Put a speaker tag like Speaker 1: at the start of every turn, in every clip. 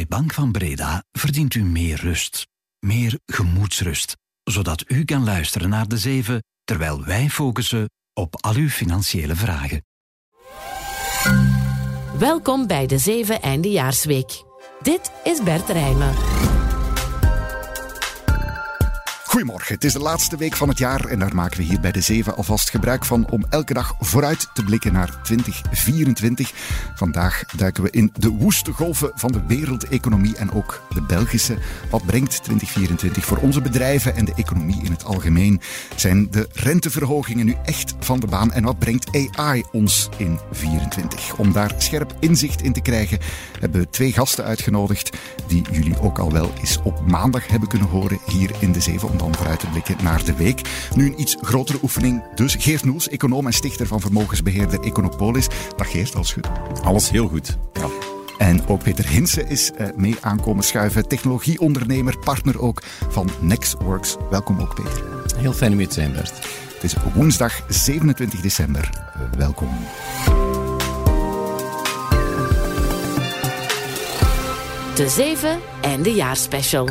Speaker 1: Bij Bank van Breda verdient u meer rust, meer gemoedsrust, zodat u kan luisteren naar de zeven terwijl wij focussen op al uw financiële vragen.
Speaker 2: Welkom bij de zeven Eindejaarsweek. Dit is Bert Rijmen.
Speaker 3: Goedemorgen, het is de laatste week van het jaar en daar maken we hier bij de Zeven alvast gebruik van om elke dag vooruit te blikken naar 2024. Vandaag duiken we in de woeste golven van de wereldeconomie en ook de Belgische. Wat brengt 2024 voor onze bedrijven en de economie in het algemeen? Zijn de renteverhogingen nu echt van de baan en wat brengt AI ons in 2024? Om daar scherp inzicht in te krijgen hebben we twee gasten uitgenodigd die jullie ook al wel eens op maandag hebben kunnen horen hier in de Zeven dan vooruit te blikken naar de week. Nu een iets grotere oefening. Dus Geert Noels, econoom en stichter van vermogensbeheerder Econopolis. Dag Geert, alles goed?
Speaker 4: Alles heel goed. Ja.
Speaker 3: En ook Peter Hinsen is uh, mee aankomen schuiven. Technologieondernemer, partner ook van Nextworks. Welkom ook, Peter.
Speaker 4: Heel fijn om hier te zijn, Bert.
Speaker 3: Het is woensdag 27 december. Uh, welkom.
Speaker 2: De 7 en de jaarspecial.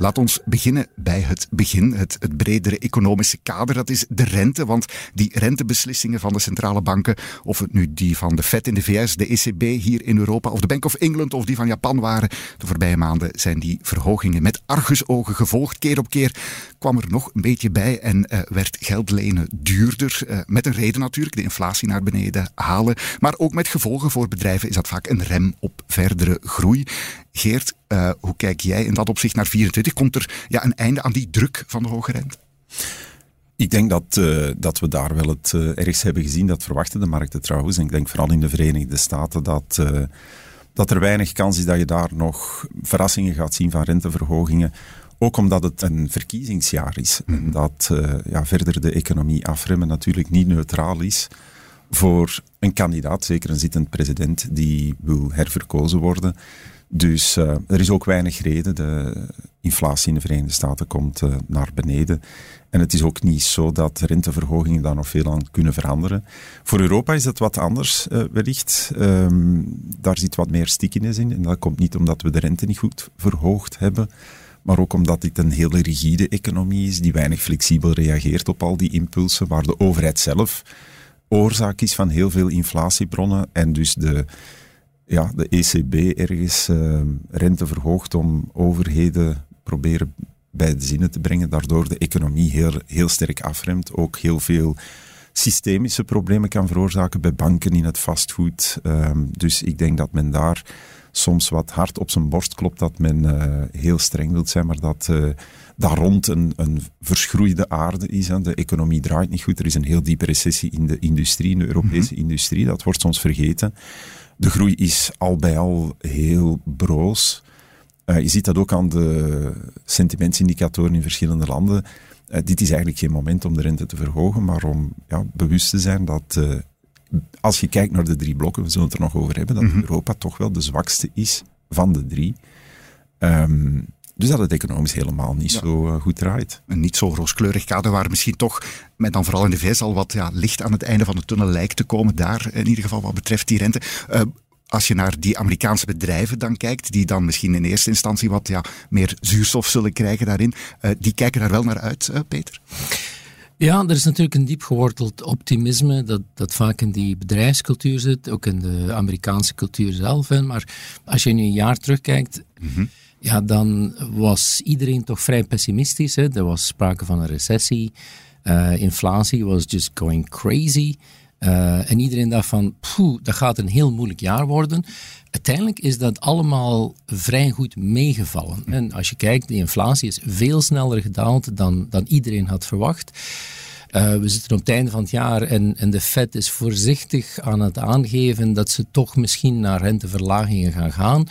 Speaker 3: Laat ons beginnen bij het begin, het, het bredere economische kader. Dat is de rente, want die rentebeslissingen van de centrale banken, of het nu die van de Fed in de VS, de ECB hier in Europa, of de Bank of England of die van Japan waren, de voorbije maanden zijn die verhogingen met argusogen gevolgd. Keer op keer kwam er nog een beetje bij en uh, werd geld lenen duurder. Uh, met een reden natuurlijk, de inflatie naar beneden halen. Maar ook met gevolgen voor bedrijven is dat vaak een rem op verdere groei. Geert, uh, hoe kijk jij in dat opzicht naar 24? Komt er ja, een einde aan die druk van de hoge rente?
Speaker 4: Ik denk dat, uh, dat we daar wel het uh, ergst hebben gezien. Dat verwachten de markten trouwens. En ik denk vooral in de Verenigde Staten dat, uh, dat er weinig kans is dat je daar nog verrassingen gaat zien van renteverhogingen. Ook omdat het een verkiezingsjaar is. Mm. En dat ja, verder de economie afremmen natuurlijk niet neutraal is voor een kandidaat, zeker een zittend president, die wil herverkozen worden. Dus uh, er is ook weinig reden. De inflatie in de Verenigde Staten komt uh, naar beneden. En het is ook niet zo dat renteverhogingen daar nog veel aan kunnen veranderen. Voor Europa is dat wat anders, uh, wellicht. Um, daar zit wat meer stickiness in. En dat komt niet omdat we de rente niet goed verhoogd hebben. Maar ook omdat dit een hele rigide economie is, die weinig flexibel reageert op al die impulsen, waar de overheid zelf oorzaak is van heel veel inflatiebronnen. En dus de ja, de ECB ergens uh, rente verhoogt om overheden proberen bij de zinnen te brengen, daardoor de economie heel, heel sterk afremt. Ook heel veel systemische problemen kan veroorzaken bij banken in het vastgoed. Um, dus ik denk dat men daar soms wat hard op zijn borst klopt, dat men uh, heel streng wil zijn, maar dat uh, daar rond een, een verschroeide aarde is. Hè. De economie draait niet goed. Er is een heel diepe recessie in de industrie, in de Europese mm -hmm. industrie. Dat wordt soms vergeten. De groei is al bij al heel broos. Uh, je ziet dat ook aan de sentimentsindicatoren in verschillende landen. Uh, dit is eigenlijk geen moment om de rente te verhogen, maar om ja, bewust te zijn dat uh, als je kijkt naar de drie blokken, we zullen het er nog over hebben, dat mm -hmm. Europa toch wel de zwakste is van de drie. Um, dus dat het economisch helemaal niet ja. zo uh, goed draait.
Speaker 3: Een niet zo rooskleurig kader waar misschien toch, met dan vooral in de VS, al wat ja, licht aan het einde van de tunnel lijkt te komen. Daar in ieder geval wat betreft die rente. Uh, als je naar die Amerikaanse bedrijven dan kijkt, die dan misschien in eerste instantie wat ja, meer zuurstof zullen krijgen daarin, uh, die kijken daar wel naar uit, Peter?
Speaker 5: Ja, er is natuurlijk een diep geworteld optimisme dat, dat vaak in die bedrijfscultuur zit, ook in de Amerikaanse cultuur zelf. Hè. Maar als je nu een jaar terugkijkt, mm -hmm ja, dan was iedereen toch vrij pessimistisch. Hè. Er was sprake van een recessie. Uh, inflatie was just going crazy. Uh, en iedereen dacht van, dat gaat een heel moeilijk jaar worden. Uiteindelijk is dat allemaal vrij goed meegevallen. En als je kijkt, de inflatie is veel sneller gedaald dan, dan iedereen had verwacht. Uh, we zitten op het einde van het jaar en, en de Fed is voorzichtig aan het aangeven dat ze toch misschien naar renteverlagingen gaan gaan.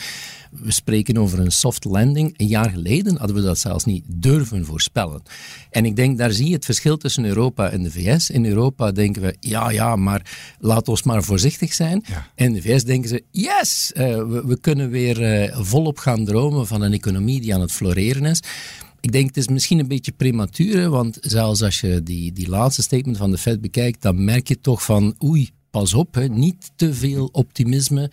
Speaker 5: We spreken over een soft landing. Een jaar geleden hadden we dat zelfs niet durven voorspellen. En ik denk, daar zie je het verschil tussen Europa en de VS. In Europa denken we, ja, ja, maar laat ons maar voorzichtig zijn. Ja. In de VS denken ze, yes, uh, we, we, kunnen weer uh, volop gaan dromen van een economie die aan het floreren is. Ik denk het is misschien een beetje prematuur, want zelfs als je die, die laatste statement van de Fed bekijkt, dan merk je toch van oei, pas op, hè, niet te veel optimisme.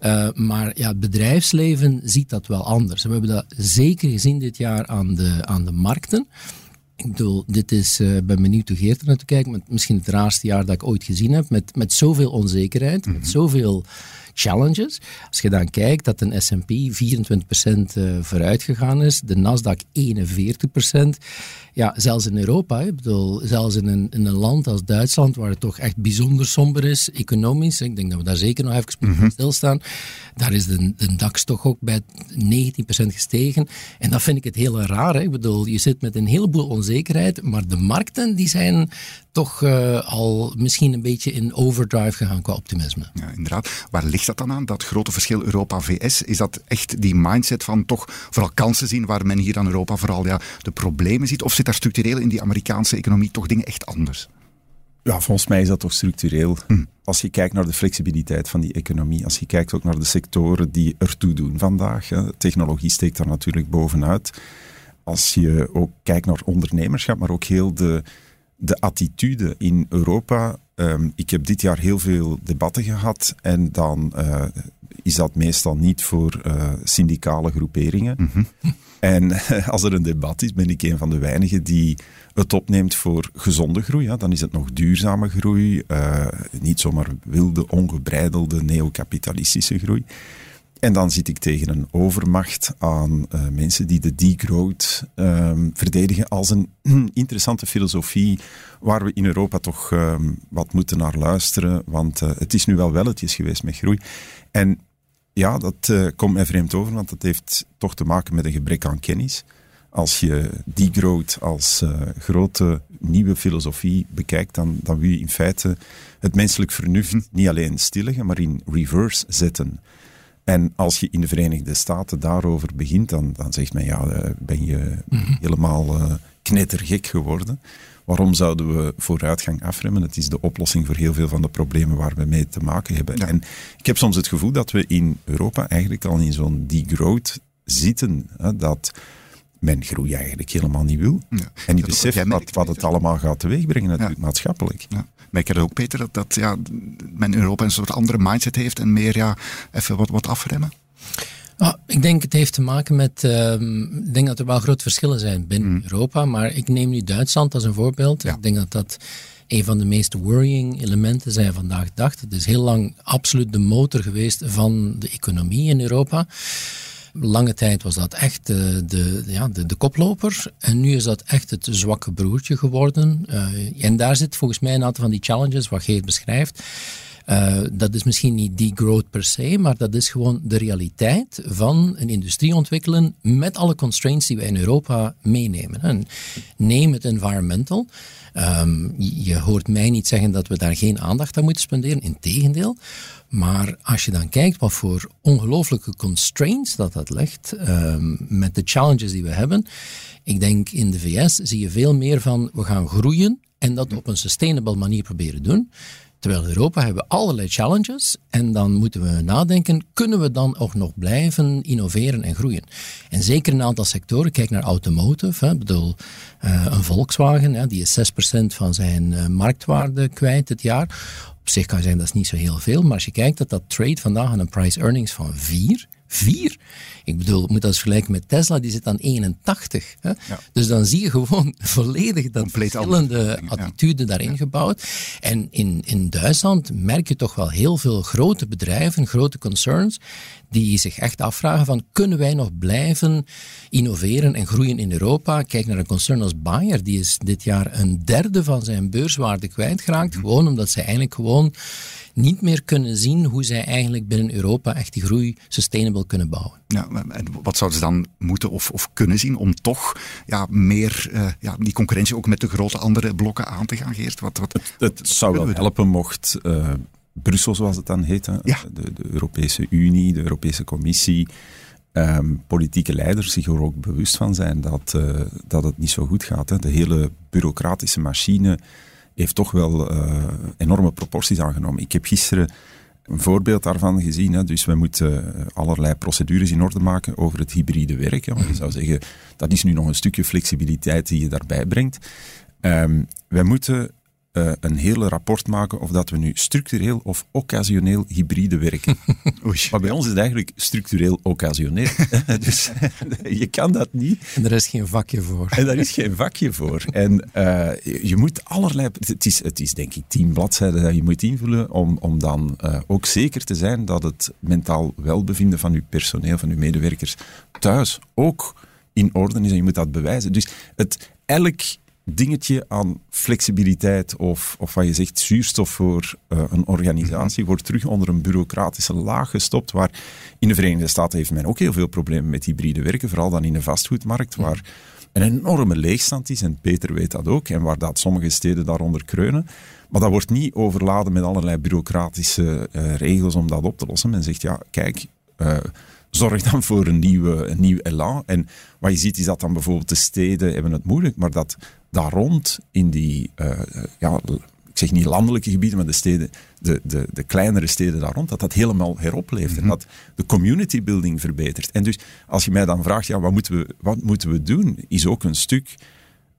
Speaker 5: Uh, maar ja, het bedrijfsleven ziet dat wel anders. We hebben dat zeker gezien dit jaar aan de, aan de markten. Ik bedoel, dit is, uh, ben benieuwd hoe Geert er naar te kijken, misschien het raarste jaar dat ik ooit gezien heb, met, met zoveel onzekerheid, met mhm. zoveel challenges. Als je dan kijkt dat een S&P 24% vooruit gegaan is, de Nasdaq 41%, ja, zelfs in Europa, ik bedoel, zelfs in een, in een land als Duitsland, waar het toch echt bijzonder somber is, economisch, ik denk dat we daar zeker nog even mm -hmm. stilstaan, daar is de, de DAX toch ook bij 19% gestegen. En dat vind ik het heel raar. Hè? Ik bedoel, je zit met een heleboel onzekerheid, maar de markten die zijn toch uh, al misschien een beetje in overdrive gegaan qua optimisme.
Speaker 3: Ja, inderdaad. Waar ligt dat dan aan, dat grote verschil Europa-VS? Is dat echt die mindset van toch vooral kansen zien, waar men hier aan Europa vooral ja, de problemen ziet? Of zit daar structureel in die Amerikaanse economie toch dingen echt anders?
Speaker 4: Ja, volgens mij is dat toch structureel. Hm. Als je kijkt naar de flexibiliteit van die economie, als je kijkt ook naar de sectoren die ertoe doen vandaag, hè, technologie steekt daar natuurlijk bovenuit. Als je ook kijkt naar ondernemerschap, maar ook heel de, de attitude in Europa. Ehm, ik heb dit jaar heel veel debatten gehad en dan uh, is dat meestal niet voor uh, syndicale groeperingen. Mhm. En als er een debat is, ben ik een van de weinigen die het opneemt voor gezonde groei. Ja. Dan is het nog duurzame groei, uh, niet zomaar wilde, ongebreidelde neocapitalistische groei. En dan zit ik tegen een overmacht aan uh, mensen die de degrowth um, verdedigen als een interessante filosofie waar we in Europa toch um, wat moeten naar luisteren. Want uh, het is nu wel welletjes geweest met groei. En ja, dat uh, komt mij vreemd over, want dat heeft toch te maken met een gebrek aan kennis. Als je degrowth als grote nieuwe filosofie bekijkt, dan, dan wil je in feite het menselijk vernuft niet alleen stilleggen, maar in reverse zetten. En als je in de Verenigde Staten daarover begint, dan, dan zegt men, ja, eh, ben je mhm. helemaal uh, knettergek geworden. Waarom zouden we vooruitgang afremmen? Het is de oplossing voor heel veel van de problemen waar we mee te maken hebben. En ik heb soms het gevoel dat we in Europa eigenlijk al in zo'n degrowth zitten. Hè, dat men groei eigenlijk helemaal niet wil. Ja. En die beseft wat, wat het allemaal gaat teweegbrengen natuurlijk maatschappelijk. Ja.
Speaker 3: Merk je ook, Peter, dat, dat ja, men in Europa een soort andere mindset heeft en meer ja, even wat, wat afremmen?
Speaker 5: Ah, ik denk het heeft te maken met. Uh, ik denk dat er wel grote verschillen zijn binnen mm. Europa. Maar ik neem nu Duitsland als een voorbeeld. Ik denk dat dat een van de meest worrying elementen zijn vandaag de dag. Het is heel lang absoluut de motor geweest van de economie in Europa. Lange tijd was dat echt de, de, ja, de, de koploper. En nu is dat echt het zwakke broertje geworden. Uh, en daar zit volgens mij een aantal van die challenges wat Geert beschrijft. Uh, dat is misschien niet die growth per se, maar dat is gewoon de realiteit van een industrie ontwikkelen met alle constraints die wij in Europa meenemen. En neem het environmental. Um, je hoort mij niet zeggen dat we daar geen aandacht aan moeten spenderen, integendeel. Maar als je dan kijkt wat voor ongelooflijke constraints dat dat legt, um, met de challenges die we hebben. Ik denk in de VS zie je veel meer van we gaan groeien en dat op een sustainable manier proberen doen. Terwijl in Europa hebben we allerlei challenges en dan moeten we nadenken, kunnen we dan ook nog blijven innoveren en groeien? En zeker een aantal sectoren, kijk naar automotive, hè, bedoel, uh, een Volkswagen, hè, die is 6% van zijn uh, marktwaarde kwijt dit jaar. Op zich kan je zeggen dat is niet zo heel veel, maar als je kijkt dat dat trade vandaag aan een price earnings van 4, 4. Ik bedoel, ik moet dat eens vergelijken met Tesla, die zit aan 81. Hè? Dus dan zie je gewoon volledig dat Compleet verschillende attitude daarin gebouwd. En in, in Duitsland merk je toch wel heel veel grote bedrijven, grote concerns, die zich echt afvragen van, kunnen wij nog blijven innoveren en groeien in Europa? Kijk naar een concern als Bayer, die is dit jaar een derde van zijn beurswaarde kwijtgeraakt, mm gewoon omdat zij eigenlijk gewoon niet meer kunnen zien hoe zij eigenlijk binnen Europa echt die groei sustainable kunnen bouwen.
Speaker 3: Ja, en wat zouden ze dan moeten of, of kunnen zien om toch ja, meer uh, ja, die concurrentie ook met de grote andere blokken aan te gaan, Geert? Wat, wat,
Speaker 4: het, het zou wel helpen mocht uh, Brussel, zoals het dan heet, ja. de, de, Europese Unie, de Europese Commissie, um, politieke leiders zich er ook bewust van zijn dat, uh, dat het niet zo goed gaat. Hè. De hele bureaucratische machine heeft toch wel enorme proporties aangenomen. Ik heb gisteren een voorbeeld daarvan gezien. Hè. Dus we moeten uh, allerlei procedures in orde maken over het hybride werken. Want je zou zeggen, dat is nu nog een stukje flexibiliteit die je daarbij brengt. Um, wij moeten uh, een hele rapport maken of dat we nu structureel of occasioneel hybride werken. Oei. Maar bij ons is het eigenlijk structureel occasioneel. dus je kan dat niet.
Speaker 5: En er is geen vakje voor.
Speaker 4: En daar is geen vakje voor. En uh, je moet allerlei... Het is, het is denk ik tien bladzijden dat je moet invullen om, om dan uh, ook zeker te zijn dat het mentaal welbevinden van je personeel, van je medewerkers thuis ook in orde is en je moet dat bewijzen. Dus het, elk dingetje aan flexibiliteit of, of wat je zegt, zuurstof voor uh, een organisatie wordt terug onder een bureaucratische laag gestopt. Waar in de Verenigde Staten heeft men ook heel veel problemen met hybride werken, vooral dan in de vastgoedmarkt, waar een enorme leegstand is. En Peter weet dat ook, en waar dat sommige steden daaronder kreunen. Maar dat wordt niet overladen met allerlei bureaucratische uh, regels om dat op te lossen. Men zegt, ja, kijk, uh, zorg dan voor een, nieuwe, een nieuw elan. En wat je ziet is dat dan bijvoorbeeld de steden hebben het moeilijk, maar dat daar rond in die, uh, ja, ik zeg niet landelijke gebieden, maar de steden, de, de, de kleinere steden daar rond, dat dat helemaal heropleeft en mhm. dat de community building verbetert. En dus als je mij dan vraagt, ja, wat moeten we, wat moeten we doen, is ook een stuk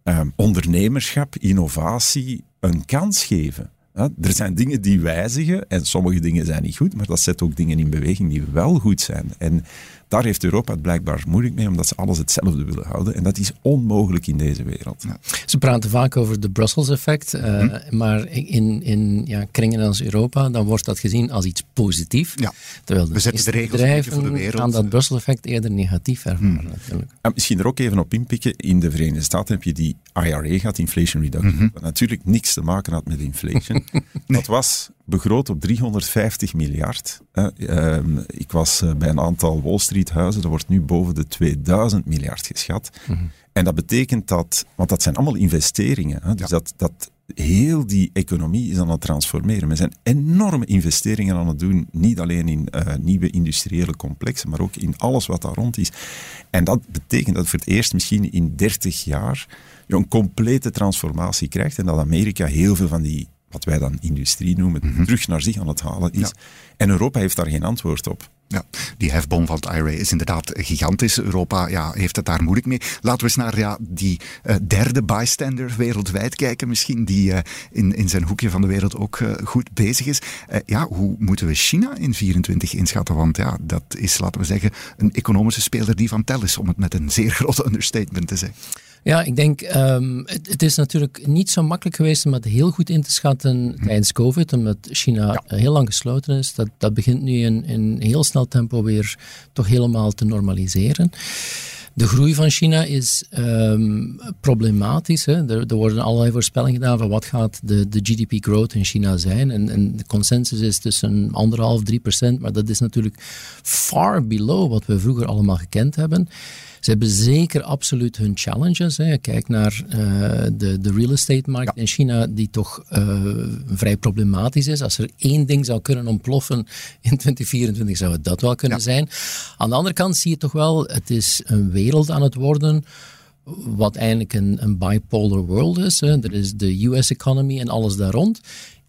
Speaker 4: um, ondernemerschap, innovatie, een kans geven. Ja, er zijn dingen die wijzigen en sommige dingen zijn niet goed, maar dat zet ook dingen in beweging die wel goed zijn. En daar heeft Europa het blijkbaar moeilijk mee, omdat ze alles hetzelfde willen houden. En dat is onmogelijk in deze wereld. Ja.
Speaker 5: Ze praten vaak over de Brussels-effect, uh, mm maar in, in ja, kringen als Europa, dan wordt dat gezien als iets positiefs. Ja.
Speaker 3: Terwijl de, We zetten de regels bedrijven voor de wereld.
Speaker 5: aan dat Brussels-effect eerder negatief ervaren. Mm. Natuurlijk.
Speaker 4: En misschien er ook even op inpikken. In de Verenigde Staten heb je die IRA gehad, Inflation Reduction, mm wat natuurlijk niks te maken had met inflation. Dat was begroot op 350 miljard. Uh, ik was uh, bij een aantal Wall Street huizen, dat wordt nu boven de 2000 miljard geschat. Mm -hmm. En dat betekent dat, want dat zijn allemaal investeringen, hè, dus ja. dat, dat heel die economie is aan het transformeren. We zijn enorme investeringen aan het doen, niet alleen in uh, nieuwe industriële complexen, maar ook in alles wat daar rond is. En dat betekent dat voor het eerst misschien in 30 jaar je een complete transformatie krijgt en dat Amerika heel veel van die wat wij dan industrie noemen, mm -hmm. terug naar zich aan het halen is. Ja. En Europa heeft daar geen antwoord op.
Speaker 3: Ja, die hefbom van het IRA is inderdaad gigantisch. Europa ja, heeft het daar moeilijk mee. Laten we eens naar ja, die uh, derde bystander wereldwijd kijken, misschien, die uh, in, in zijn hoekje van de wereld ook uh, goed bezig is. ja, hoe moeten we China in 24 inschatten? Want ja, dat is, laten we zeggen, een economische speler die van tel is, om het met een zeer grote understatement te zeggen.
Speaker 5: Ja, ik denk, um, het, het, is natuurlijk niet zo makkelijk geweest om het heel goed in te schatten tijdens COVID, omdat China ja. heel lang gesloten is. Dat, dat begint nu in, in heel snel tempo weer toch helemaal te normaliseren. De groei van China is um, problematisch. Hè. Er, er, worden allerlei voorspellingen gedaan van wat gaat de, de GDP growth in China zijn. En, en de consensus is tussen anderhalf, drie procent. Maar dat is natuurlijk far below wat we vroeger allemaal gekend hebben. Ze hebben zeker absoluut hun challenges. Hè. Kijk naar uh, de, de real estate markt ja. in China, die toch uh, vrij problematisch is. Als er één ding zou kunnen ontploffen in 2024, zou het dat wel kunnen ja. zijn. Aan de andere kant zie je toch wel, het is een wereld aan het worden wat eigenlijk een, een bipolar world is. Hè. Er is de US economy en alles daar rond.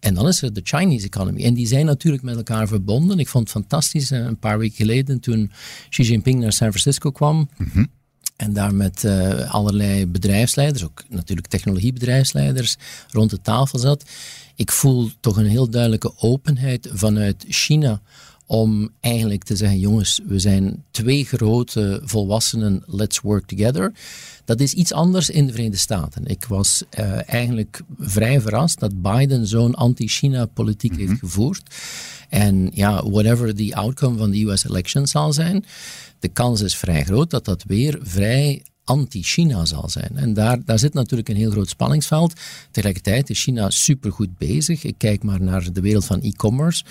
Speaker 5: En dan is er de Chinese economy. En die zijn natuurlijk met elkaar verbonden. Ik vond het fantastisch eh, een paar weken geleden toen Xi Jinping naar San Francisco kwam. Mm -hmm. En daar met uh, allerlei bedrijfsleiders, ook natuurlijk technologiebedrijfsleiders, rond de tafel zat. Ik voel toch een heel duidelijke openheid vanuit China om eigenlijk te zeggen: jongens, we zijn twee grote volwassenen, let's work together. Dat is iets anders in de Verenigde Staten. Ik was uh, eigenlijk vrij verrast dat Biden zo'n anti-China-politiek mm -hmm. heeft gevoerd. En ja, whatever the outcome van de US election zal zijn, de kans is vrij groot dat dat weer vrij anti-China zal zijn. En daar, daar zit natuurlijk een heel groot spanningsveld. Tegelijkertijd is China supergoed bezig. Ik kijk maar naar de wereld van e-commerce.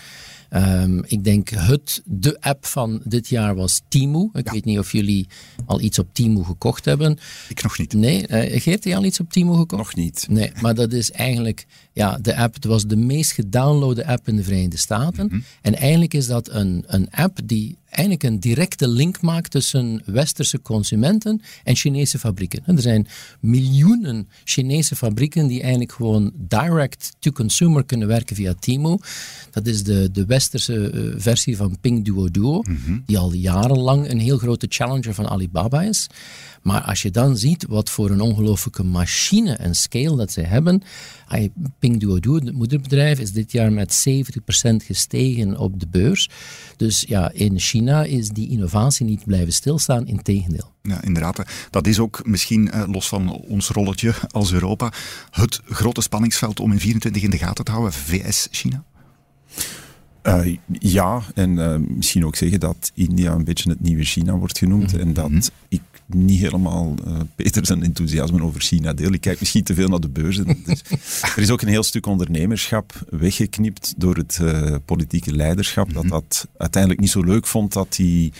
Speaker 5: Um, ik denk het, de app van dit jaar was Timu. Ik ja. weet niet of jullie al iets op Timu gekocht hebben.
Speaker 3: Ik nog niet.
Speaker 5: Nee, uh, Geert, je al iets op Timu gekocht?
Speaker 4: Nog niet.
Speaker 5: Nee, maar dat is eigenlijk, ja, de app, het was de meest gedownloade app in de Verenigde Staten. Mm -hmm. En eigenlijk is dat een, een app die eigenlijk een directe link maakt tussen westerse consumenten en Chinese fabrieken. Er zijn miljoenen Chinese fabrieken die eigenlijk gewoon direct to consumer kunnen werken via Timo. Dat is de, de westerse eh, versie van Ping Duo Duo, mhm. die al jarenlang een heel grote challenger van Alibaba is. Maar als je dan ziet wat voor een ongelooflijke machine en scale dat ze hebben. Ping Duo Duo, het moederbedrijf, is dit jaar met 70% gestegen op de beurs. Dus ja, in China is die innovatie niet blijven stilstaan, in tegendeel.
Speaker 3: Ja, inderdaad. Dat is ook misschien, eh, los van ons rolletje als Europa, het grote spanningsveld om in 24 in de gaten te houden, VS-China?
Speaker 4: Uh, ja, en uh, misschien ook zeggen dat India een beetje het nieuwe China wordt genoemd. Mhm. En dat mhm. ik niet helemaal uh, Peter zijn enthousiasme over China deel. Ik kijk misschien te veel naar de beurzen. Dus er is ook een heel stuk ondernemerschap weggeknipt door het politieke leiderschap. Dat mhm. dat uiteindelijk niet zo leuk vond dat die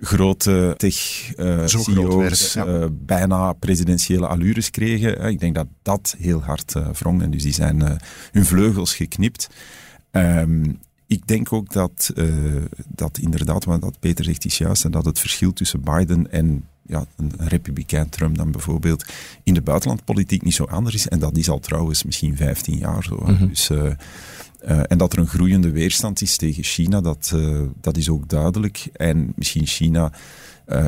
Speaker 4: grote tech-CEO's bijna presidentiële allures kregen. ik denk dat dat heel hard wrong. En dus die zijn hun vleugels geknipt. Um, ik denk ook dat, uh, dat inderdaad, wat dat Peter zegt is juist, en dat het verschil tussen Biden en ja, een, republikein Trump dan bijvoorbeeld in de buitenlandpolitiek niet zo anders is. En dat is al trouwens misschien 15 jaar zo. Mhm. Dus, uh, uh, en dat er een groeiende weerstand is tegen China, dat, dat is ook duidelijk. En misschien China.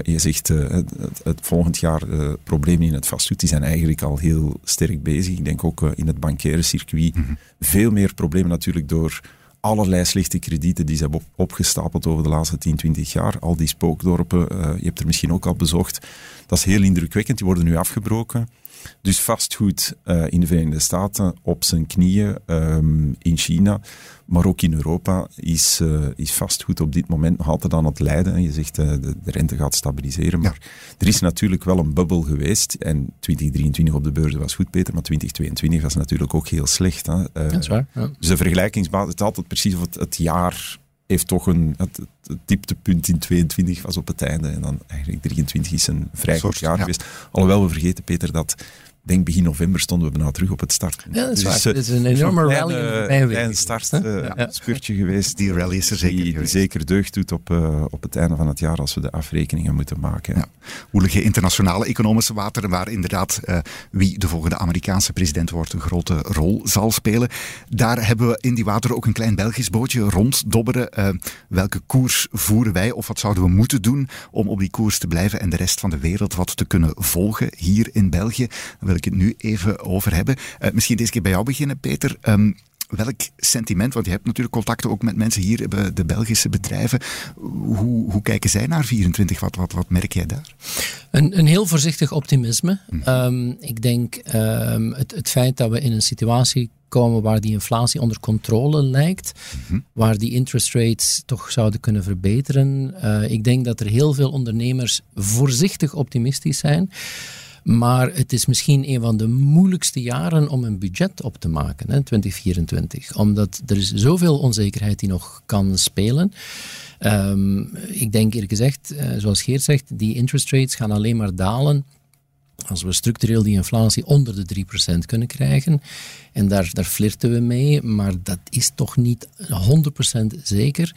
Speaker 4: je zegt het, het, volgend jaar problemen in het vastgoed, die zijn eigenlijk al heel sterk bezig. Ik denk ook in het bankaire circuit. Mhm. Veel meer problemen natuurlijk door allerlei slechte kredieten die ze hebben opgestapeld over de laatste 10, 20 jaar. Al die spookdorpen, uh, je hebt er misschien ook al bezocht. Dat is heel indrukwekkend, die worden nu afgebroken. Dus vastgoed uh, in de Verenigde Staten op zijn knieën, um, in China, maar ook in Europa is, uh, is vastgoed op dit moment nog altijd aan het lijden. En je zegt uh, de, de, rente gaat stabiliseren, maar er is natuurlijk wel een bubbel geweest. En 2023 op de beurs was goed, Peter, maar 2022 was natuurlijk ook heel slecht. Hè.
Speaker 5: dat is waar. Ja.
Speaker 4: Dus de vergelijkingsbasis, het is altijd precies of het, het jaar heeft toch een, het, het, dieptepunt in 22 was op het einde. En dan eigenlijk 23 is een vrij goed jaar geweest. Alhoewel we vergeten, Peter, dat denk begin november stonden we bijna terug op het start.
Speaker 5: Ja, dat is dus, Het is een enorme rally.
Speaker 4: Een een start, uh, spurtje geweest.
Speaker 3: Die rally is er zeker
Speaker 4: Die, zeker deugd doet op, uh, op het einde van het jaar als we de afrekeningen moeten maken. Ja.
Speaker 3: Woelige internationale economische wateren waar inderdaad uh, wie de volgende Amerikaanse president wordt een grote rol zal spelen. Daar hebben we in die wateren ook een klein Belgisch bootje ronddobberen. welke koers voeren wij of wat zouden we moeten doen om op die koers te blijven en de rest van de wereld wat te kunnen volgen hier in België? Wil ik het nu even over hebben. Uh, misschien deze keer bij jou beginnen, Peter. Um, welk sentiment, want je hebt natuurlijk contacten ook met mensen hier, de Belgische bedrijven. Hoe, hoe kijken zij naar 24? Wat, wat, wat merk jij daar?
Speaker 5: Een, een heel voorzichtig optimisme. Mhm. Ehm, ik denk um, het, het feit dat we in een situatie komen waar die inflatie onder controle lijkt, mhm. waar die interest rates toch zouden kunnen verbeteren. Uh, ik denk dat er heel veel ondernemers voorzichtig optimistisch zijn. Maar het is misschien een van de moeilijkste jaren om een budget op te maken, hè, 2024. Omdat er is zoveel onzekerheid die nog kan spelen. Um, ik denk eerlijk gezegd, uh, zoals Geert zegt, die interest rates gaan alleen maar dalen als we structureel die inflatie onder de 3% kunnen krijgen. En daar, daar flirten we mee, maar dat is toch niet 100% zeker.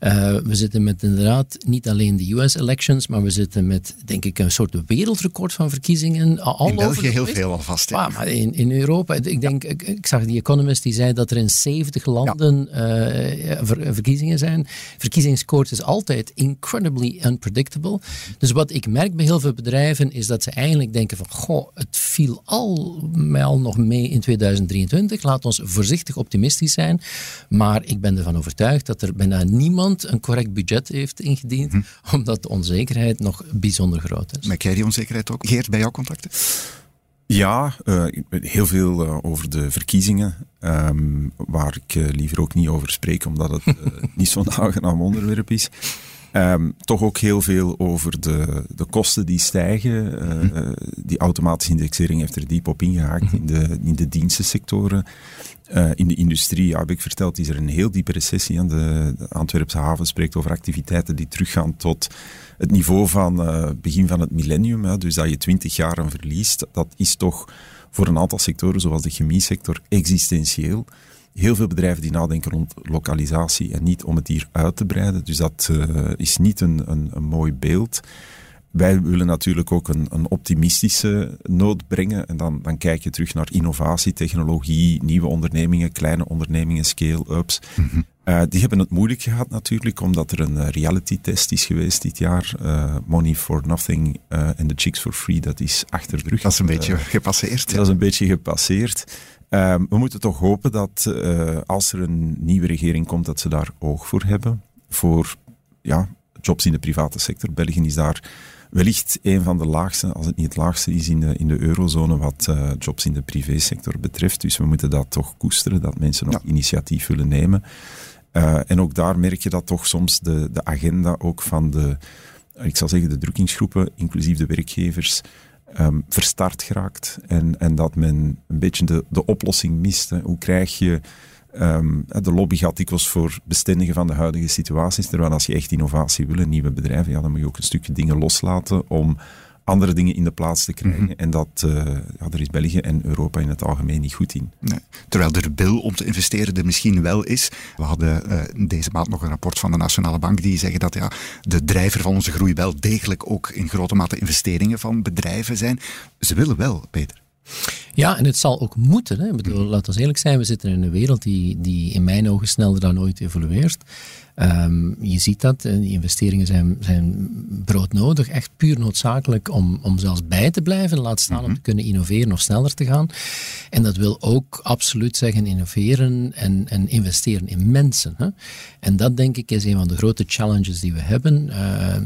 Speaker 5: Uh, we zitten met inderdaad niet alleen de US-elections, maar we zitten met, denk ik, een soort wereldrecord van verkiezingen. Al
Speaker 3: in België heel veel alvast.
Speaker 5: Ja, maar in, in Europa, ik denk, ik, ik, zag die Economist die zei dat er in 70 landen ja. uh, ver, verkiezingen zijn. Verkiezingskoorts is altijd incredibly unpredictable. Dus wat ik merk bij heel veel bedrijven is dat ze eigenlijk denken van, goh, het viel al mij al nog mee in 2023. Laat ons voorzichtig optimistisch zijn. Maar ik ben ervan overtuigd dat er bijna niemand een correct budget heeft ingediend, hm. omdat de onzekerheid nog bijzonder groot is.
Speaker 3: Merk jij die onzekerheid ook, Geert, bij jouw contacten?
Speaker 4: Ja, uh, heel veel uh, over de verkiezingen, um, waar ik uh, liever ook niet over spreek, omdat het niet zo'n aangenaam onderwerp is. Um, toch ook heel veel over de, de kosten die stijgen. Uh, die automatische indexering heeft er diep op ingehaakt in de, in de dienstensectoren. Uh, in de industrie, ja, heb ik verteld, is er een heel diepe recessie. Aan de, de Antwerpse haven spreekt over activiteiten die teruggaan tot het niveau van uh, begin van het millennium. Hè, dus dat je twintig jaar aan verliest, dat is toch voor een aantal sectoren, zoals de chemiesector, existentieel. Heel veel bedrijven die nadenken rond lokalisatie en niet om het hier uit te breiden. Dus dat is niet een, een, een mooi beeld. Wij willen natuurlijk ook een, een, optimistische noot brengen. En dan, dan kijk je terug naar innovatie, technologie, nieuwe ondernemingen, kleine ondernemingen, scale-ups. Mhm. Eh, die hebben het moeilijk gehad natuurlijk, omdat er een uh, reality-test is geweest dit jaar. Uh, Money for Nothing en The Chicks for Free, dat is achter de rug.
Speaker 3: Dat is een beetje gepasseerd.
Speaker 4: Dat is een beetje gepasseerd. Ehm, we moeten toch hopen dat als er een nieuwe regering komt, dat ze daar oog voor hebben. Voor ja, jobs in de private sector. België is daar wellicht een van de laagste, als het niet het laagste is in de, in de eurozone wat uh, jobs in de privésector betreft. Dus we moeten dat toch koesteren, dat mensen nog initiatief willen nemen. Uh, en ook daar merk je dat toch soms de, de agenda ook van de, ik zal zeggen, de drukkingsgroepen, inclusief de werkgevers, um, verstart geraakt. En, en dat men een beetje de, de oplossing mist. Hoe krijg je Um, de lobby gaat voor bestendigen van de huidige situaties. Terwijl als je echt innovatie wil, nieuwe bedrijven, ja, dan moet je ook een stukje dingen loslaten om andere dingen in de plaats te krijgen. Mhm. En dat, uh, ja, daar is België en Europa in het algemeen niet goed in.
Speaker 3: Nee. Terwijl er bil om te investeren er misschien wel is. We hadden uh, deze maand nog een rapport van de Nationale Bank die zeggen dat ja, de drijver van onze groei wel degelijk ook in grote mate investeringen van bedrijven zijn. Ze willen wel, Peter.
Speaker 5: Ja, en het zal ook moeten. Hè. Ik bedoel, laten we eerlijk zijn, we zitten in een wereld die, die in mijn ogen sneller dan ooit evolueert. Um, je ziet dat, die investeringen zijn, zijn broodnodig, echt puur noodzakelijk om, om zelfs bij te blijven, laat staan om te mhm. kunnen innoveren of sneller te gaan. En dat wil ook absoluut zeggen innoveren en, en investeren in mensen. Hè. En dat denk ik is een van de grote challenges die we hebben. Uh,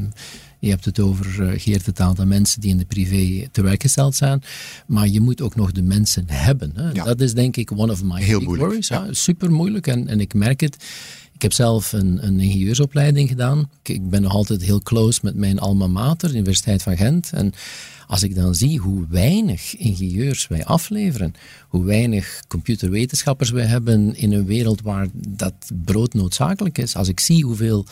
Speaker 5: je hebt het over, uh, Geert, het aantal mensen die in de privé te werk gesteld zijn. Maar je moet ook nog de mensen hebben. Hè. Dat is denk ik one of my Heel moeilijk. worries. Ja. Super moeilijk en, en ik merk het. Ik heb zelf een, een ingenieursopleiding gedaan. Ik, ben nog altijd heel close met mijn alma mater, de Universiteit van Gent. En als ik dan zie hoe weinig ingenieurs wij afleveren, hoe weinig computerwetenschappers wij hebben in een wereld waar dat brood noodzakelijk is, als ik zie hoeveel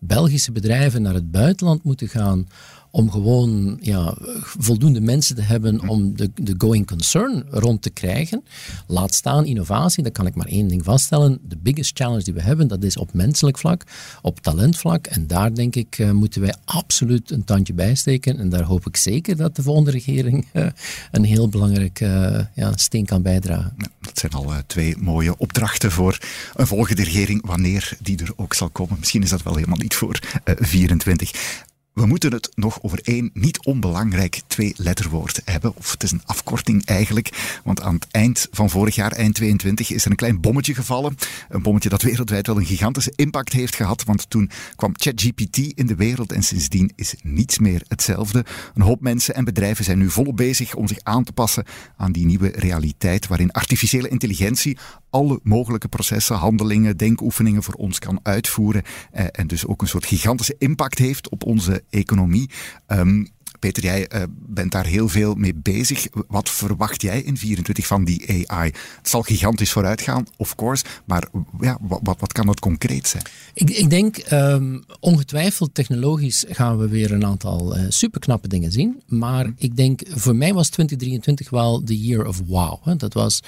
Speaker 5: Belgische bedrijven naar het buitenland moeten gaan om gewoon ja, voldoende mensen te hebben mhm. om de, de going concern rond te krijgen. Laat staan innovatie, dan kan ik maar één ding vaststellen. De biggest challenge die we hebben, dat is op menselijk vlak, op talentvlak. En daar denk ik uh, moeten wij absoluut een tandje bij steken. En daar hoop ik zeker dat de volgende regering uh, een heel belangrijke uh, ja, steen kan bijdragen. Ja,
Speaker 3: dat zijn al twee mooie opdrachten voor een volgende regering, wanneer die er ook zal komen. Misschien is dat wel helemaal niet voor 24. We moeten het nog over één niet onbelangrijk twee-letterwoord hebben. Of het is een afkorting eigenlijk. Want aan het eind van vorig jaar, eind 22, is er een klein bommetje gevallen. Een bommetje dat wereldwijd wel een gigantische impact heeft gehad. Want toen kwam ChatGPT in de wereld en sindsdien is niets meer hetzelfde. Een hoop mensen en bedrijven zijn nu volop bezig om zich aan te passen aan die nieuwe realiteit. Waarin artificiële intelligentie alle mogelijke processen, handelingen, denkoefeningen voor ons kan uitvoeren. Eh, en dus ook een soort gigantische impact heeft op onze economie. Um, Peter, jij uh, bent daar heel veel mee bezig. Wat verwacht jij in 24 van die AI? Het zal gigantisch vooruit gaan, of course, maar ja, wat, wat, kan dat concreet zijn?
Speaker 5: Ik, ik denk, um, ongetwijfeld technologisch gaan we weer een aantal uh, superknappe dingen zien. Maar hm. ik denk, voor mij was 2023 wel de year of wow. Hè. Dat was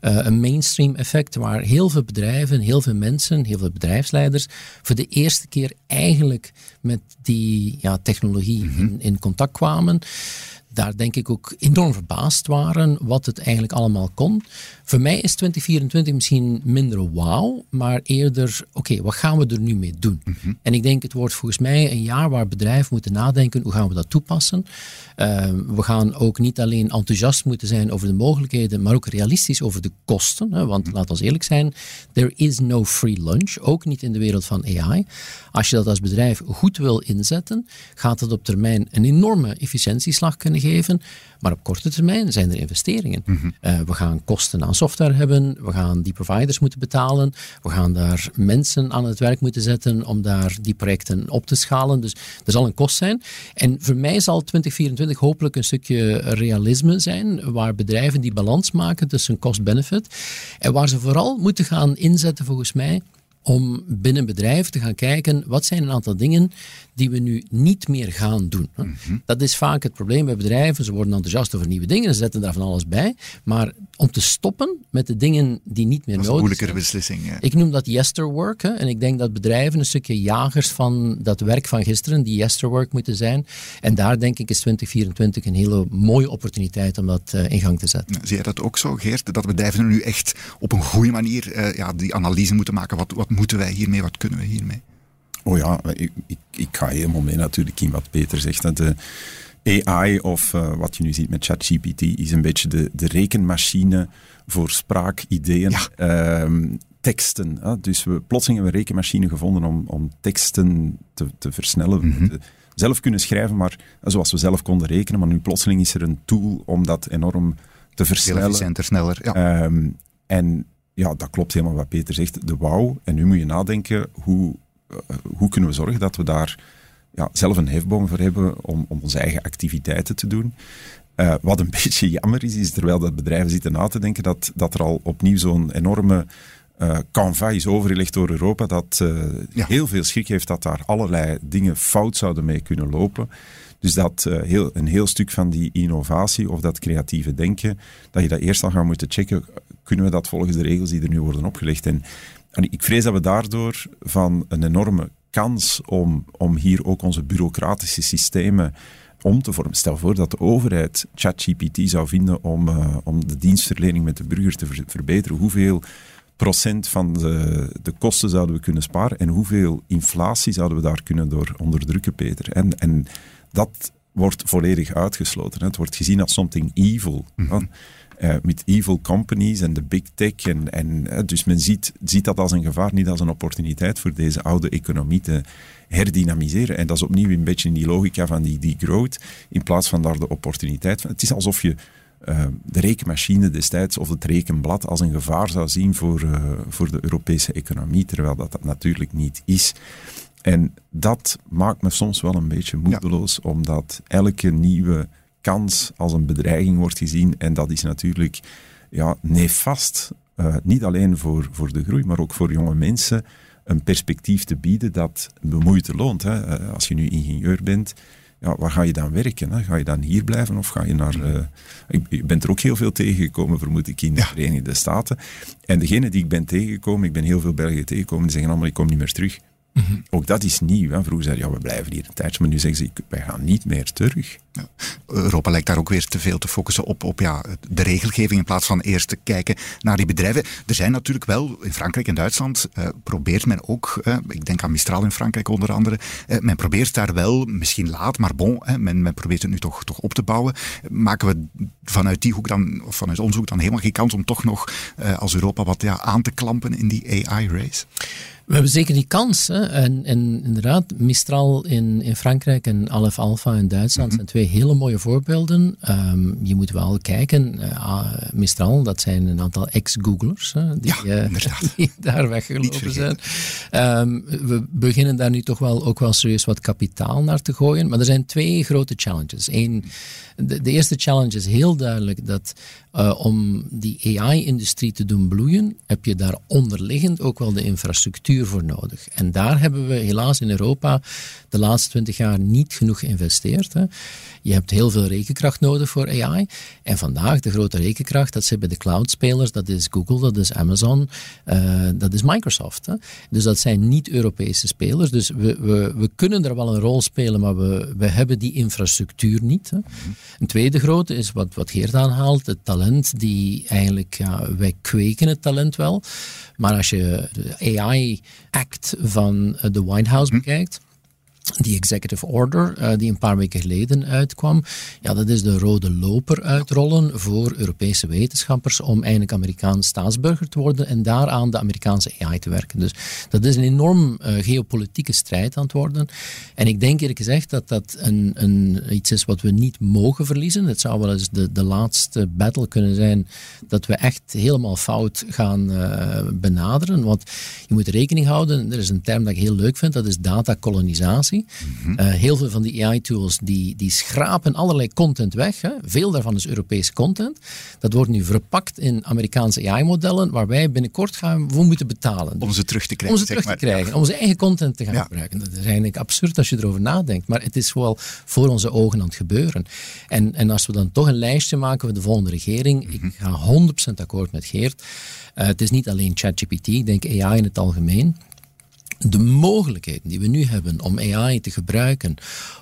Speaker 5: uh, een mainstream effect waar heel veel bedrijven, heel veel mensen, heel veel bedrijfsleiders voor de eerste keer eigenlijk met die ja, technologie mm -hmm. in, in contact kwamen daar denk ik ook enorm verbaasd waren wat het eigenlijk allemaal kon. Voor mij is 2024 misschien minder wauw, maar eerder, oké, wat gaan we er nu mee doen? Mhm. En ik denk, het wordt volgens mij een jaar waar bedrijven moeten nadenken, hoe gaan we dat toepassen? Uh, we gaan ook niet alleen enthousiast moeten zijn over de mogelijkheden, maar ook realistisch over de kosten. Hè? Want mm laat we eerlijk zijn, there is no free lunch, ook niet in de wereld van AI. Als je dat als bedrijf goed wil inzetten, gaat het op termijn een enorme efficiëntieslag kunnen geven. Maar op korte termijn zijn er investeringen. Mhm. Eh, we gaan kosten aan software hebben, we gaan die providers moeten betalen, we gaan daar mensen aan het werk moeten zetten om daar die projecten op te schalen. Dus er zal een kost zijn. En voor mij zal 2024 hopelijk een stukje realisme zijn, waar bedrijven die balans maken tussen cost-benefit en waar ze vooral moeten gaan inzetten volgens mij om binnen bedrijven te gaan kijken wat zijn een aantal dingen die we nu niet meer gaan doen. Mhm. Dat is vaak het probleem bij bedrijven. Ze worden enthousiast over nieuwe dingen, ze zetten daar van alles bij. Maar om te stoppen met de dingen die niet meer nodig zijn.
Speaker 3: een moeilijkere beslissing.
Speaker 5: Ik noem dat yesterwork. Hè, en ik denk dat bedrijven een stukje jagers van dat werk van gisteren, die yesterwork moeten zijn. En daar denk ik is 2024 een hele mooie opportuniteit om dat uh, in gang te zetten.
Speaker 3: Zie jij dat ook zo, Geert? Dat bedrijven nu echt op een goede manier uh, ja, die analyse moeten maken. Wat, wat moeten wij hiermee? Wat kunnen we hiermee?
Speaker 4: Oh ja, ik, ik, ik ga helemaal mee natuurlijk in wat Peter zegt. De AI, of uh, wat je nu ziet met ChatGPT, is een beetje de, de rekenmachine voor spraakideeën. Ja. Um, teksten. Hè? Dus we plotseling hebben een rekenmachine gevonden om, om teksten te, te versnellen. Mm -hmm. zelf kunnen schrijven, maar zoals we zelf konden rekenen. Maar nu plotseling is er een tool om dat enorm te versnellen. Heel
Speaker 3: efficiënter, sneller. Ja.
Speaker 4: Um, en ja, dat klopt helemaal wat Peter zegt. De wauw. En nu moet je nadenken, hoe, hoe kunnen we zorgen dat we daar ja, zelf een hefboom voor hebben om, om onze eigen activiteiten te doen. Uh, wat een beetje jammer is, is terwijl dat bedrijven zitten na te denken, dat, dat er al opnieuw zo'n enorme uh, canva is overgelegd door Europa, dat uh, ja. heel veel schrik heeft dat daar allerlei dingen fout zouden mee kunnen lopen. Dus dat uh, heel, een heel stuk van die innovatie of dat creatieve denken, dat je dat eerst al gaat moeten checken, kunnen we dat volgens de regels die er nu worden opgelegd? En, en ik vrees dat we daardoor van een enorme kans om, om hier ook onze bureaucratische systemen om te vormen. Stel voor dat de overheid ChatGPT zou vinden om, uh, om de dienstverlening met de burger te ver verbeteren. Hoeveel procent van de, de kosten zouden we kunnen sparen en hoeveel inflatie zouden we daar kunnen door onderdrukken, Peter? En, en dat wordt volledig uitgesloten. Het wordt gezien als something evil. Uh, met evil companies en de big tech. En, en, uh, dus men ziet, ziet dat als een gevaar, niet als een opportuniteit voor deze oude economie te herdynamiseren. En dat is opnieuw een beetje in die logica van die, die growth, in plaats van daar de opportuniteit van. Het is alsof je uh, de rekenmachine destijds of het rekenblad als een gevaar zou zien voor, voor de Europese economie, terwijl dat, dat natuurlijk niet is. En dat maakt me soms wel een beetje moedeloos, ja. omdat elke nieuwe kans als een bedreiging wordt gezien. En dat is natuurlijk ja, nefast. Uh, niet alleen voor, voor de groei, maar ook voor jonge mensen een perspectief te bieden dat bemoeite loont. Hè. Uh, als je nu ingenieur bent, ja, waar ga je dan werken? Hè? Ga je dan hier blijven of ga je naar... Uh, ik, ik ben er ook heel veel tegengekomen, vermoed ik, in de ja. Verenigde Staten. En degene die ik ben tegengekomen, ik ben heel veel Belgen tegengekomen, die zeggen allemaal, ik kom niet meer terug. Mm -hmm. Ook dat is nieuw. Hè. Vroeger zeiden ja, we blijven hier een tijdje, maar nu zeggen ze, wij gaan niet meer terug.
Speaker 3: Ja. Europa lijkt daar ook weer te veel te focussen op, op ja, de regelgeving in plaats van eerst te kijken naar die bedrijven. Er zijn natuurlijk wel, in Frankrijk en Duitsland uh, probeert men ook, uh, ik denk aan Mistral in Frankrijk onder andere, uh, men probeert daar wel, misschien laat, maar bon, men, men probeert het nu toch, toch op te bouwen. Maken we vanuit die hoek dan, of vanuit ons hoek dan helemaal geen kans om toch nog als Europa wat ja, aan te klampen in die AI-race?
Speaker 5: We hebben zeker die kans. Hè? En, en, inderdaad, Mistral in, in Frankrijk en Aleph Alpha in Duitsland mm -hmm. zijn twee hele mooie voorbeelden. Um, je moet wel kijken. Uh, Mistral, dat zijn een aantal ex-Googlers die,
Speaker 3: ja, uh,
Speaker 5: die, daar weggelopen zijn. Um, we beginnen daar nu toch wel ook wel serieus wat kapitaal naar te gooien. Maar er zijn twee grote challenges. Eén, de, de eerste challenge is heel duidelijk dat uh, om die AI-industrie te doen bloeien, heb je daar onderliggend ook wel de infrastructuur voor nodig. En daar hebben we helaas in Europa de laatste twintig jaar niet genoeg geïnvesteerd. Hè. Je hebt heel veel rekenkracht nodig voor AI. En vandaag, de grote rekenkracht, dat zit bij de cloudspelers. Dat is Google, dat is Amazon, uh, dat is Microsoft. Hè. Dus dat zijn niet-Europese spelers. Dus we, we, we kunnen er wel een rol spelen, maar we, we hebben die infrastructuur niet. Hè. Een tweede grote is wat, wat Geert aanhaalt, het talent die eigenlijk, ja, wij kweken het talent wel. Maar als je de AI Act van de White House bekijkt, die executive order uh, die een paar weken geleden uitkwam, ja, dat is de rode loper uitrollen voor Europese wetenschappers om eigenlijk Amerikaans staatsburger te worden en daaraan de Amerikaanse AI te werken. Dus dat is een enorm uh, geopolitieke strijd aan het worden. En ik denk eerlijk gezegd dat dat een, een, iets is wat we niet mogen verliezen. Het zou wel eens de, de laatste battle kunnen zijn dat we echt helemaal fout gaan uh, benaderen. Want je moet rekening houden, er is een term dat ik heel leuk vind, dat is datakolonisatie. Informatie. Eh, heel veel van die AI-tools die, die schrapen allerlei content weg. Hè. Veel daarvan is Europese content. Dat wordt nu verpakt in Amerikaanse AI-modellen, waar wij binnenkort gaan voor moeten betalen.
Speaker 3: Om ze terug te krijgen.
Speaker 5: Om ze terug te krijgen, om onze eigen content te gaan gebruiken. Dat is eigenlijk absurd als je erover nadenkt, maar het is wel voor onze ogen aan het gebeuren. En, en als we dan toch een lijstje maken voor de volgende regering, ik ga 100% akkoord met Geert. Uh, het is niet alleen ChatGPT, ik denk AI in het algemeen de mogelijkheden die we nu hebben om AI te gebruiken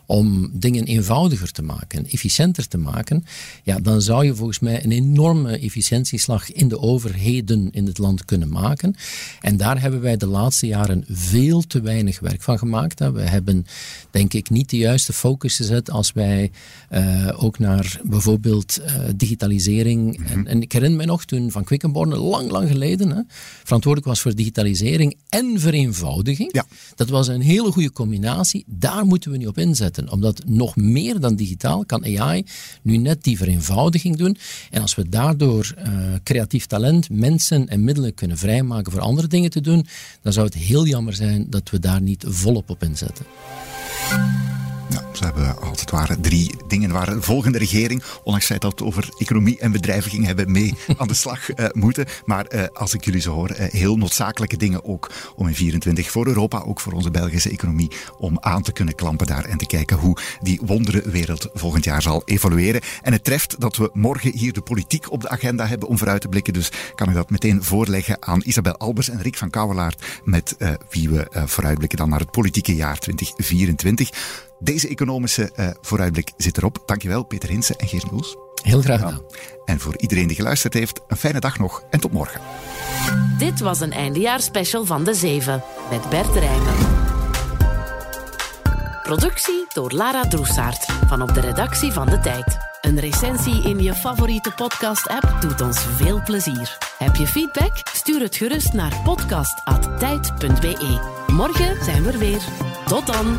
Speaker 5: om dingen eenvoudiger te maken, efficiënter te maken, ja, dan zou je volgens mij een enorme efficiëntieslag in de overheden in het land kunnen maken. En daar hebben wij de laatste jaren veel te weinig werk van gemaakt. We hebben, denk ik, niet de juiste focus gezet als wij uh, ook naar bijvoorbeeld uh, digitalisering. en, mhm. en, ik herinner me nog toen Van Quickenborne, lang, lang geleden, hè, verantwoordelijk was voor digitalisering en vereenvoudiging. Ja. Dat was een hele goede combinatie. Daar moeten we nu op inzetten omdat nog meer dan digitaal kan AI nu net die vereenvoudiging doen. En als we daardoor uh, creatief talent, mensen en middelen kunnen vrijmaken voor andere dingen te doen, dan zou het heel jammer zijn dat we daar niet volop op inzetten.
Speaker 3: Ja, ze hebben als het ware drie dingen waar de volgende regering, ondanks zij dat over economie en bedrijven ging hebben, mee aan de slag uh, moeten. Maar uh, als ik jullie zo hoor, uh, heel noodzakelijke dingen ook om in 24 voor Europa, ook voor onze Belgische economie, om aan te kunnen klampen daar en te kijken hoe die wonderenwereld volgend jaar zal evolueren. En het treft dat we morgen hier de politiek op de agenda hebben om vooruit te blikken. Dus kan ik dat meteen voorleggen aan Isabel Albers en Rick van Kouwelaert, met wie we vooruitblikken dan naar het politieke jaar 2024. Deze economische uh, vooruitblik zit erop. Dankjewel, Peter Hinsen en Geert Moels.
Speaker 5: Heel graag gedaan.
Speaker 3: En voor iedereen die geluisterd heeft, een fijne dag nog en tot morgen.
Speaker 2: Dit was een eindejaarspecial van De Zeven met Bert Rijmen. Productie door Lara Droesaert van op de redactie van De Tijd. Een recensie in je favoriete podcast-app doet ons veel plezier. Heb je feedback? Stuur het gerust naar podcast.tijd.be. Morgen zijn we er weer. Tot dan!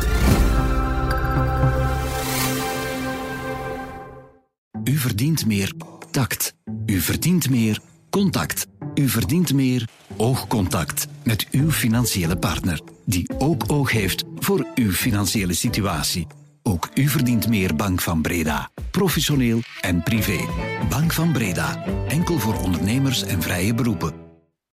Speaker 1: U verdient meer tact. U verdient meer contact. U verdient meer oogcontact met uw financiële partner, die ook oog heeft voor uw financiële situatie. Ook u verdient meer Bank van Breda. Professioneel en privé. Bank van Breda. Enkel voor ondernemers en vrije beroepen.